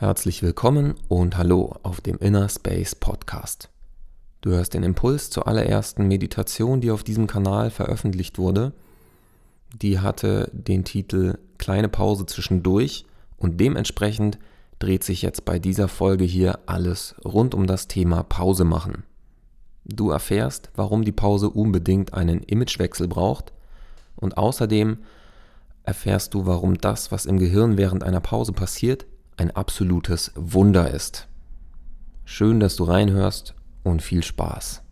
Herzlich willkommen und hallo auf dem Inner Space Podcast. Du hörst den Impuls zur allerersten Meditation, die auf diesem Kanal veröffentlicht wurde. Die hatte den Titel Kleine Pause zwischendurch und dementsprechend dreht sich jetzt bei dieser Folge hier alles rund um das Thema Pause machen. Du erfährst, warum die Pause unbedingt einen Imagewechsel braucht und außerdem erfährst du, warum das, was im Gehirn während einer Pause passiert, ein absolutes Wunder ist. Schön, dass du reinhörst und viel Spaß.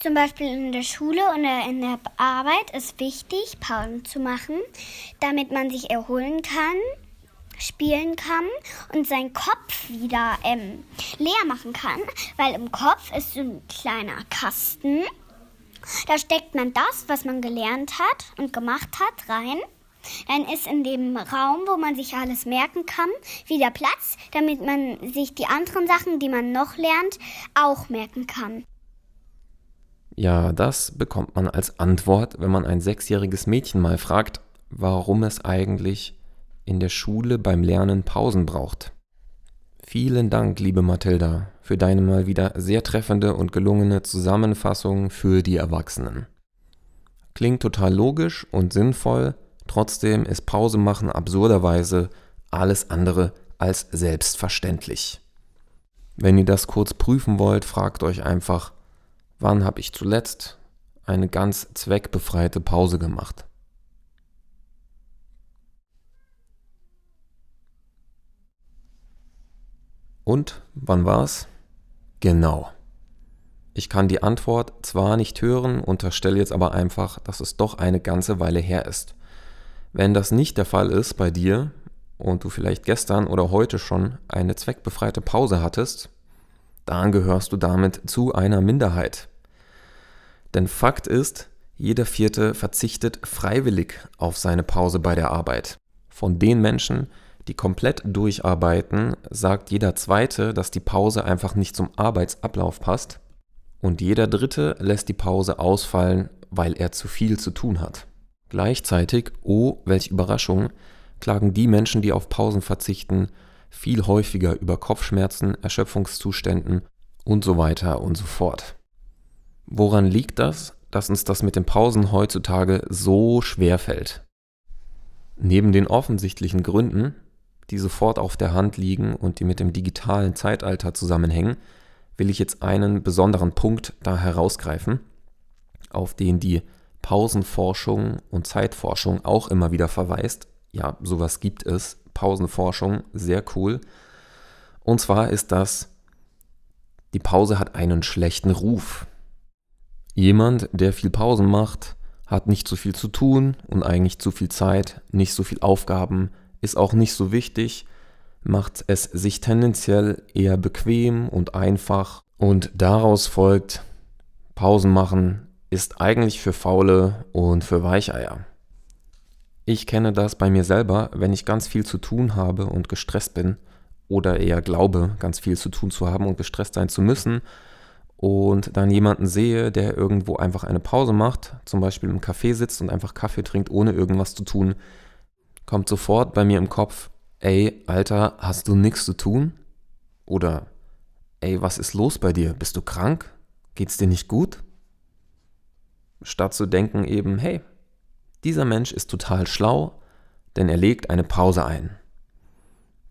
Zum Beispiel in der Schule oder in der Arbeit ist wichtig, Pausen zu machen, damit man sich erholen kann, spielen kann und seinen Kopf wieder ähm, leer machen kann, weil im Kopf ist so ein kleiner Kasten. Da steckt man das, was man gelernt hat und gemacht hat, rein. Dann ist in dem Raum, wo man sich alles merken kann, wieder Platz, damit man sich die anderen Sachen, die man noch lernt, auch merken kann. Ja, das bekommt man als Antwort, wenn man ein sechsjähriges Mädchen mal fragt, warum es eigentlich in der Schule beim Lernen Pausen braucht. Vielen Dank, liebe Mathilda, für deine mal wieder sehr treffende und gelungene Zusammenfassung für die Erwachsenen. Klingt total logisch und sinnvoll, Trotzdem ist Pause machen absurderweise alles andere als selbstverständlich. Wenn ihr das kurz prüfen wollt, fragt euch einfach, wann habe ich zuletzt eine ganz zweckbefreite Pause gemacht? Und wann war's? Genau. Ich kann die Antwort zwar nicht hören, unterstelle jetzt aber einfach, dass es doch eine ganze Weile her ist. Wenn das nicht der Fall ist bei dir und du vielleicht gestern oder heute schon eine zweckbefreite Pause hattest, dann gehörst du damit zu einer Minderheit. Denn Fakt ist, jeder Vierte verzichtet freiwillig auf seine Pause bei der Arbeit. Von den Menschen, die komplett durcharbeiten, sagt jeder Zweite, dass die Pause einfach nicht zum Arbeitsablauf passt. Und jeder Dritte lässt die Pause ausfallen, weil er zu viel zu tun hat. Gleichzeitig, oh, welche Überraschung, klagen die Menschen, die auf Pausen verzichten, viel häufiger über Kopfschmerzen, Erschöpfungszuständen und so weiter und so fort. Woran liegt das, dass uns das mit den Pausen heutzutage so schwer fällt? Neben den offensichtlichen Gründen, die sofort auf der Hand liegen und die mit dem digitalen Zeitalter zusammenhängen, will ich jetzt einen besonderen Punkt da herausgreifen, auf den die Pausenforschung und Zeitforschung auch immer wieder verweist. Ja, sowas gibt es. Pausenforschung, sehr cool. Und zwar ist das, die Pause hat einen schlechten Ruf. Jemand, der viel Pausen macht, hat nicht so viel zu tun und eigentlich zu viel Zeit, nicht so viel Aufgaben, ist auch nicht so wichtig, macht es sich tendenziell eher bequem und einfach und daraus folgt, Pausen machen ist eigentlich für Faule und für Weicheier. Ich kenne das bei mir selber, wenn ich ganz viel zu tun habe und gestresst bin oder eher glaube, ganz viel zu tun zu haben und gestresst sein zu müssen und dann jemanden sehe, der irgendwo einfach eine Pause macht, zum Beispiel im Café sitzt und einfach Kaffee trinkt, ohne irgendwas zu tun, kommt sofort bei mir im Kopf, ey, Alter, hast du nichts zu tun? Oder, ey, was ist los bei dir? Bist du krank? Geht's dir nicht gut? Statt zu denken eben, hey, dieser Mensch ist total schlau, denn er legt eine Pause ein.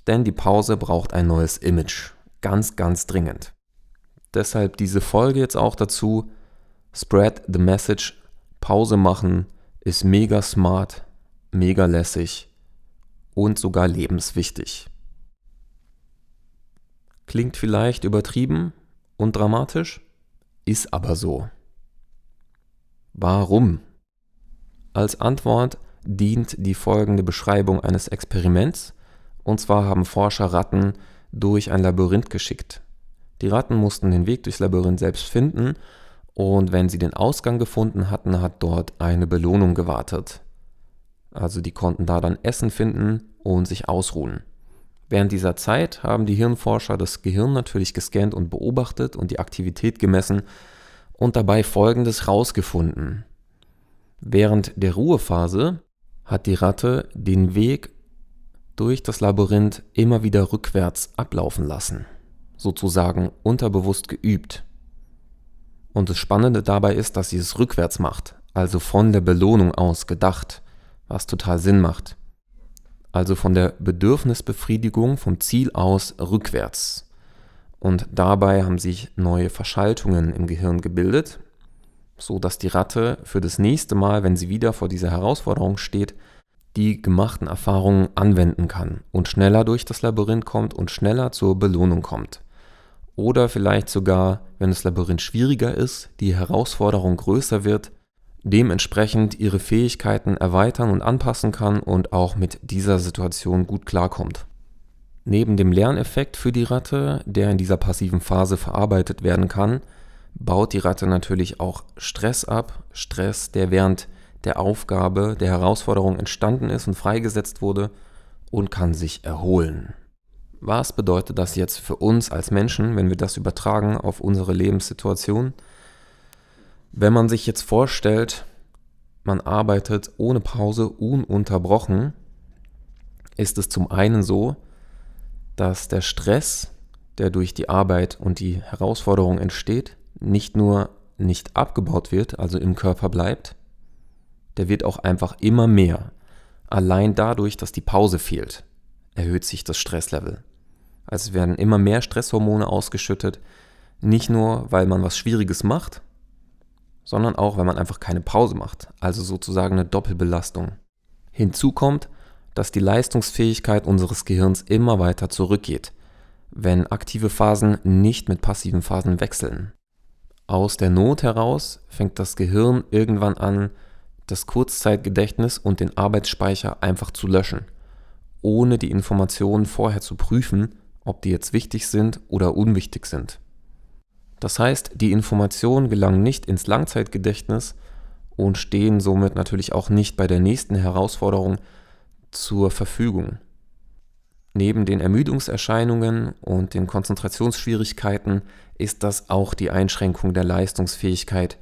Denn die Pause braucht ein neues Image, ganz, ganz dringend. Deshalb diese Folge jetzt auch dazu, spread the message, Pause machen ist mega smart, mega lässig und sogar lebenswichtig. Klingt vielleicht übertrieben und dramatisch, ist aber so. Warum? Als Antwort dient die folgende Beschreibung eines Experiments, und zwar haben Forscher Ratten durch ein Labyrinth geschickt. Die Ratten mussten den Weg durchs Labyrinth selbst finden, und wenn sie den Ausgang gefunden hatten, hat dort eine Belohnung gewartet. Also die konnten da dann Essen finden und sich ausruhen. Während dieser Zeit haben die Hirnforscher das Gehirn natürlich gescannt und beobachtet und die Aktivität gemessen, und dabei Folgendes rausgefunden. Während der Ruhephase hat die Ratte den Weg durch das Labyrinth immer wieder rückwärts ablaufen lassen, sozusagen unterbewusst geübt. Und das Spannende dabei ist, dass sie es rückwärts macht, also von der Belohnung aus gedacht, was total Sinn macht. Also von der Bedürfnisbefriedigung vom Ziel aus rückwärts. Und dabei haben sich neue Verschaltungen im Gehirn gebildet, so dass die Ratte für das nächste Mal, wenn sie wieder vor dieser Herausforderung steht, die gemachten Erfahrungen anwenden kann und schneller durch das Labyrinth kommt und schneller zur Belohnung kommt. Oder vielleicht sogar, wenn das Labyrinth schwieriger ist, die Herausforderung größer wird, dementsprechend ihre Fähigkeiten erweitern und anpassen kann und auch mit dieser Situation gut klarkommt. Neben dem Lerneffekt für die Ratte, der in dieser passiven Phase verarbeitet werden kann, baut die Ratte natürlich auch Stress ab, Stress, der während der Aufgabe, der Herausforderung entstanden ist und freigesetzt wurde und kann sich erholen. Was bedeutet das jetzt für uns als Menschen, wenn wir das übertragen auf unsere Lebenssituation? Wenn man sich jetzt vorstellt, man arbeitet ohne Pause ununterbrochen, ist es zum einen so, dass der Stress, der durch die Arbeit und die Herausforderung entsteht, nicht nur nicht abgebaut wird, also im Körper bleibt, der wird auch einfach immer mehr. Allein dadurch, dass die Pause fehlt, erhöht sich das Stresslevel. Also werden immer mehr Stresshormone ausgeschüttet, nicht nur, weil man was Schwieriges macht, sondern auch, weil man einfach keine Pause macht, also sozusagen eine Doppelbelastung. Hinzu kommt, dass die Leistungsfähigkeit unseres Gehirns immer weiter zurückgeht, wenn aktive Phasen nicht mit passiven Phasen wechseln. Aus der Not heraus fängt das Gehirn irgendwann an, das Kurzzeitgedächtnis und den Arbeitsspeicher einfach zu löschen, ohne die Informationen vorher zu prüfen, ob die jetzt wichtig sind oder unwichtig sind. Das heißt, die Informationen gelangen nicht ins Langzeitgedächtnis und stehen somit natürlich auch nicht bei der nächsten Herausforderung zur Verfügung. Neben den Ermüdungserscheinungen und den Konzentrationsschwierigkeiten ist das auch die Einschränkung der Leistungsfähigkeit,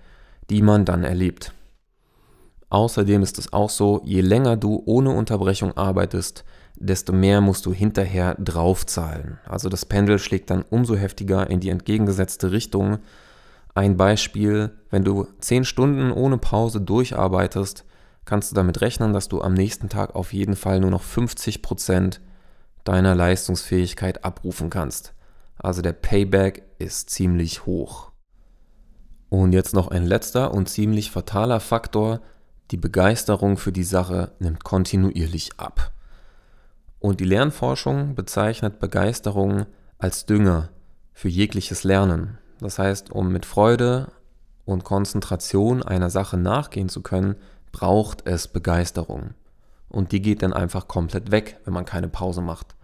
die man dann erlebt. Außerdem ist es auch so, je länger du ohne Unterbrechung arbeitest, desto mehr musst du hinterher draufzahlen. Also das Pendel schlägt dann umso heftiger in die entgegengesetzte Richtung. Ein Beispiel, wenn du 10 Stunden ohne Pause durcharbeitest, kannst du damit rechnen, dass du am nächsten Tag auf jeden Fall nur noch 50 Prozent deiner Leistungsfähigkeit abrufen kannst. Also der Payback ist ziemlich hoch. Und jetzt noch ein letzter und ziemlich fataler Faktor, die Begeisterung für die Sache nimmt kontinuierlich ab. Und die Lernforschung bezeichnet Begeisterung als Dünger für jegliches Lernen. Das heißt, um mit Freude und Konzentration einer Sache nachgehen zu können, braucht es Begeisterung. Und die geht dann einfach komplett weg, wenn man keine Pause macht.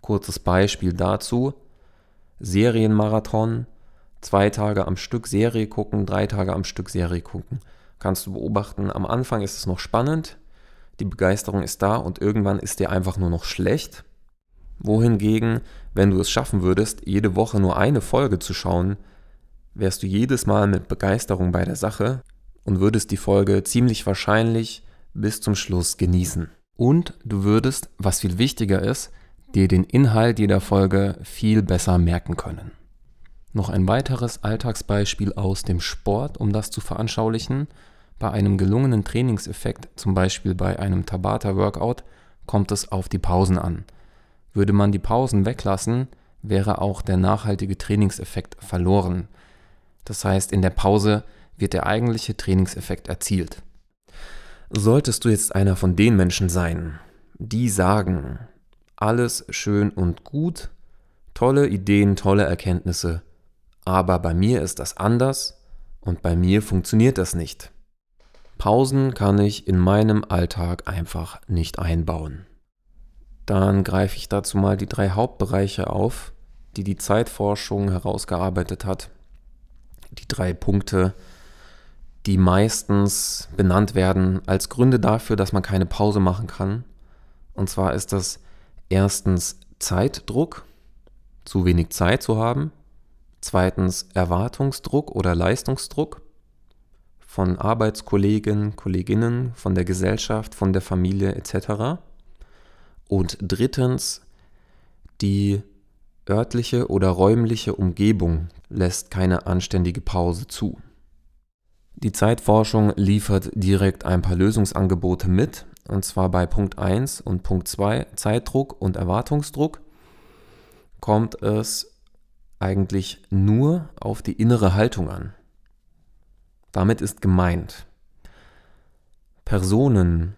Kurzes Beispiel dazu. Serienmarathon, zwei Tage am Stück Serie gucken, drei Tage am Stück Serie gucken kannst du beobachten, am Anfang ist es noch spannend, die Begeisterung ist da und irgendwann ist dir einfach nur noch schlecht. Wohingegen, wenn du es schaffen würdest, jede Woche nur eine Folge zu schauen, wärst du jedes Mal mit Begeisterung bei der Sache und würdest die Folge ziemlich wahrscheinlich bis zum Schluss genießen. Und du würdest, was viel wichtiger ist, dir den Inhalt jeder Folge viel besser merken können. Noch ein weiteres Alltagsbeispiel aus dem Sport, um das zu veranschaulichen. Bei einem gelungenen Trainingseffekt, zum Beispiel bei einem Tabata-Workout, kommt es auf die Pausen an. Würde man die Pausen weglassen, wäre auch der nachhaltige Trainingseffekt verloren. Das heißt, in der Pause wird der eigentliche Trainingseffekt erzielt. Solltest du jetzt einer von den Menschen sein, die sagen, alles schön und gut, tolle Ideen, tolle Erkenntnisse, aber bei mir ist das anders und bei mir funktioniert das nicht. Pausen kann ich in meinem Alltag einfach nicht einbauen. Dann greife ich dazu mal die drei Hauptbereiche auf, die die Zeitforschung herausgearbeitet hat. Die drei Punkte, die meistens benannt werden als Gründe dafür, dass man keine Pause machen kann. Und zwar ist das erstens Zeitdruck, zu wenig Zeit zu haben. Zweitens Erwartungsdruck oder Leistungsdruck von Arbeitskollegen, Kolleginnen, von der Gesellschaft, von der Familie etc. Und drittens, die örtliche oder räumliche Umgebung lässt keine anständige Pause zu. Die Zeitforschung liefert direkt ein paar Lösungsangebote mit, und zwar bei Punkt 1 und Punkt 2 Zeitdruck und Erwartungsdruck kommt es eigentlich nur auf die innere Haltung an. Damit ist gemeint, Personen,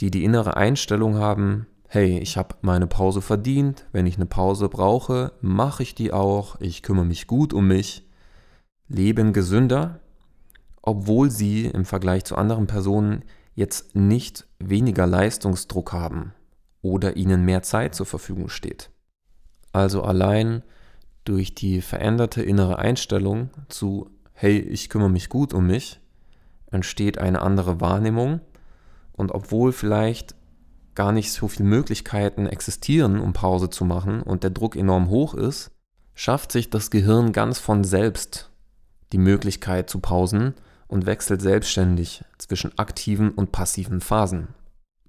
die die innere Einstellung haben, hey, ich habe meine Pause verdient, wenn ich eine Pause brauche, mache ich die auch, ich kümmere mich gut um mich, leben gesünder, obwohl sie im Vergleich zu anderen Personen jetzt nicht weniger Leistungsdruck haben oder ihnen mehr Zeit zur Verfügung steht. Also allein durch die veränderte innere Einstellung zu, hey, ich kümmere mich gut um mich, entsteht eine andere Wahrnehmung und obwohl vielleicht gar nicht so viele Möglichkeiten existieren, um Pause zu machen und der Druck enorm hoch ist, schafft sich das Gehirn ganz von selbst die Möglichkeit zu pausen und wechselt selbstständig zwischen aktiven und passiven Phasen.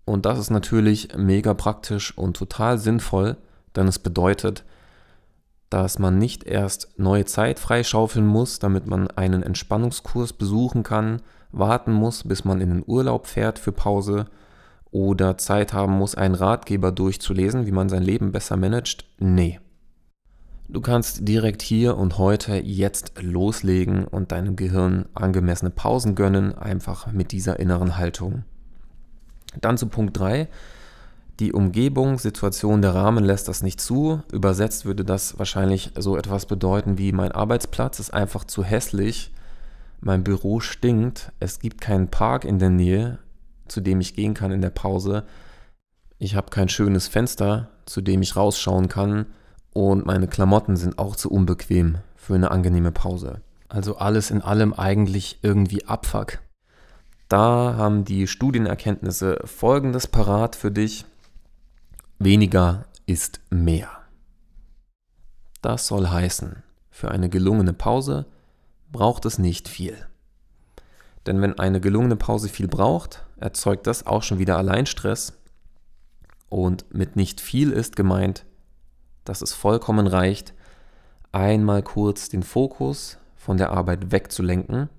Und das ist natürlich mega praktisch und total sinnvoll, denn es bedeutet, dass man nicht erst neue Zeit freischaufeln muss, damit man einen Entspannungskurs besuchen kann, warten muss, bis man in den Urlaub fährt für Pause oder Zeit haben muss, einen Ratgeber durchzulesen, wie man sein Leben besser managt. Nee. Du kannst direkt hier und heute jetzt loslegen und deinem Gehirn angemessene Pausen gönnen, einfach mit dieser inneren Haltung. Dann zu Punkt 3. Die Umgebung, Situation, der Rahmen lässt das nicht zu. Übersetzt würde das wahrscheinlich so etwas bedeuten wie mein Arbeitsplatz ist einfach zu hässlich, mein Büro stinkt, es gibt keinen Park in der Nähe, zu dem ich gehen kann in der Pause. Ich habe kein schönes Fenster, zu dem ich rausschauen kann und meine Klamotten sind auch zu unbequem für eine angenehme Pause. Also alles in allem eigentlich irgendwie Abfuck. Da haben die Studienerkenntnisse folgendes parat für dich. Weniger ist mehr. Das soll heißen, für eine gelungene Pause braucht es nicht viel. Denn wenn eine gelungene Pause viel braucht, erzeugt das auch schon wieder Alleinstress. Und mit nicht viel ist gemeint, dass es vollkommen reicht, einmal kurz den Fokus von der Arbeit wegzulenken,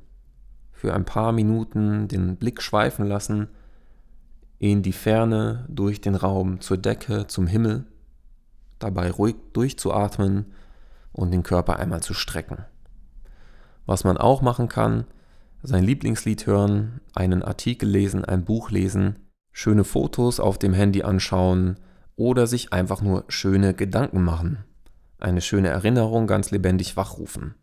für ein paar Minuten den Blick schweifen lassen, in die Ferne, durch den Raum, zur Decke, zum Himmel, dabei ruhig durchzuatmen und den Körper einmal zu strecken. Was man auch machen kann, sein Lieblingslied hören, einen Artikel lesen, ein Buch lesen, schöne Fotos auf dem Handy anschauen oder sich einfach nur schöne Gedanken machen, eine schöne Erinnerung ganz lebendig wachrufen.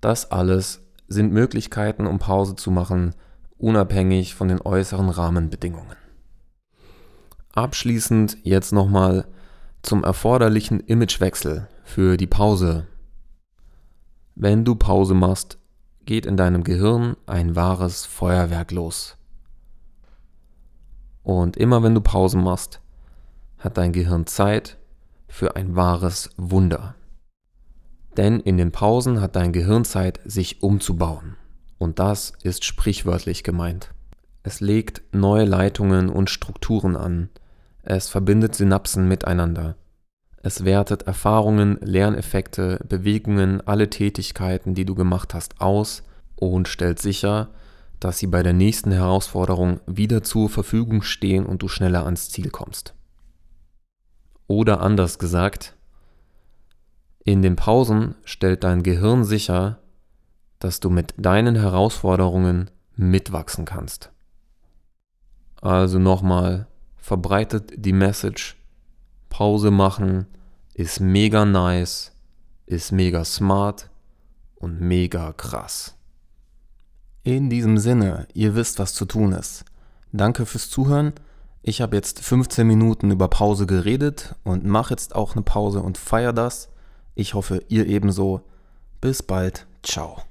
Das alles sind Möglichkeiten, um Pause zu machen, unabhängig von den äußeren Rahmenbedingungen. Abschließend jetzt nochmal zum erforderlichen Imagewechsel für die Pause. Wenn du Pause machst, geht in deinem Gehirn ein wahres Feuerwerk los. Und immer wenn du Pausen machst, hat dein Gehirn Zeit für ein wahres Wunder. Denn in den Pausen hat dein Gehirn Zeit, sich umzubauen. Und das ist sprichwörtlich gemeint. Es legt neue Leitungen und Strukturen an. Es verbindet Synapsen miteinander. Es wertet Erfahrungen, Lerneffekte, Bewegungen, alle Tätigkeiten, die du gemacht hast, aus und stellt sicher, dass sie bei der nächsten Herausforderung wieder zur Verfügung stehen und du schneller ans Ziel kommst. Oder anders gesagt, in den Pausen stellt dein Gehirn sicher, dass du mit deinen Herausforderungen mitwachsen kannst. Also nochmal, verbreitet die Message, Pause machen ist mega nice, ist mega smart und mega krass. In diesem Sinne, ihr wisst, was zu tun ist. Danke fürs Zuhören. Ich habe jetzt 15 Minuten über Pause geredet und mache jetzt auch eine Pause und feier das. Ich hoffe, ihr ebenso. Bis bald. Ciao.